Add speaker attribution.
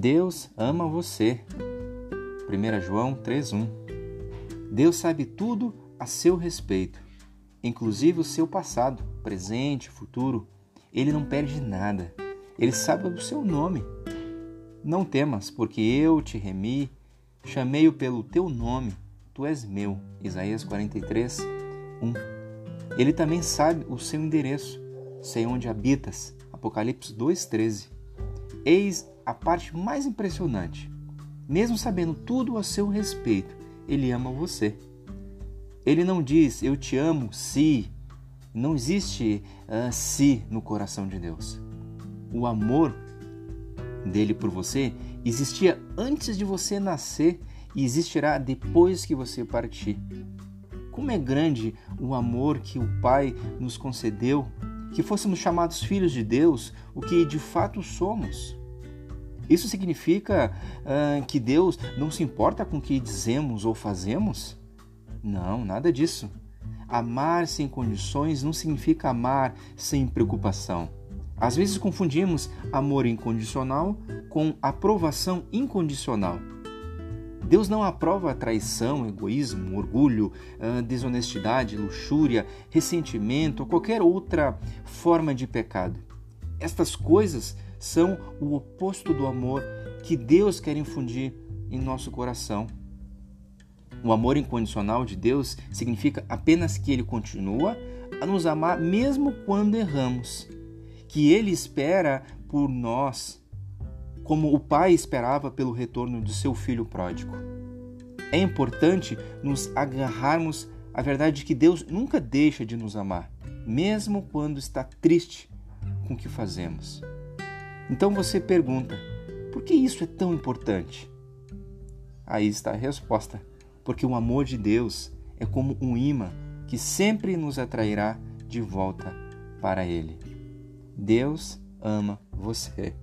Speaker 1: Deus ama você. 1 João 3:1. Deus sabe tudo a seu respeito, inclusive o seu passado, presente, futuro. Ele não perde nada. Ele sabe o seu nome. Não temas, porque eu te remi, chamei-o pelo teu nome. Tu és meu. Isaías 43, 1. Ele também sabe o seu endereço. Sei onde habitas. Apocalipse 2,13. Eis a parte mais impressionante. Mesmo sabendo tudo a seu respeito, ele ama você. Ele não diz eu te amo se. Não existe uh, se no coração de Deus. O amor dele por você existia antes de você nascer e existirá depois que você partir. Como é grande o amor que o Pai nos concedeu, que fôssemos chamados filhos de Deus, o que de fato somos. Isso significa uh, que Deus não se importa com o que dizemos ou fazemos? Não, nada disso. Amar sem condições não significa amar sem preocupação. Às vezes confundimos amor incondicional com aprovação incondicional. Deus não aprova traição, egoísmo, orgulho, ah, desonestidade, luxúria, ressentimento ou qualquer outra forma de pecado. Estas coisas são o oposto do amor que Deus quer infundir em nosso coração. O amor incondicional de Deus significa apenas que Ele continua a nos amar mesmo quando erramos, que Ele espera por nós como o Pai esperava pelo retorno de seu filho pródigo. É importante nos agarrarmos à verdade de que Deus nunca deixa de nos amar, mesmo quando está triste com o que fazemos. Então você pergunta: por que isso é tão importante? Aí está a resposta: porque o amor de Deus é como um imã que sempre nos atrairá de volta para Ele. Deus ama você.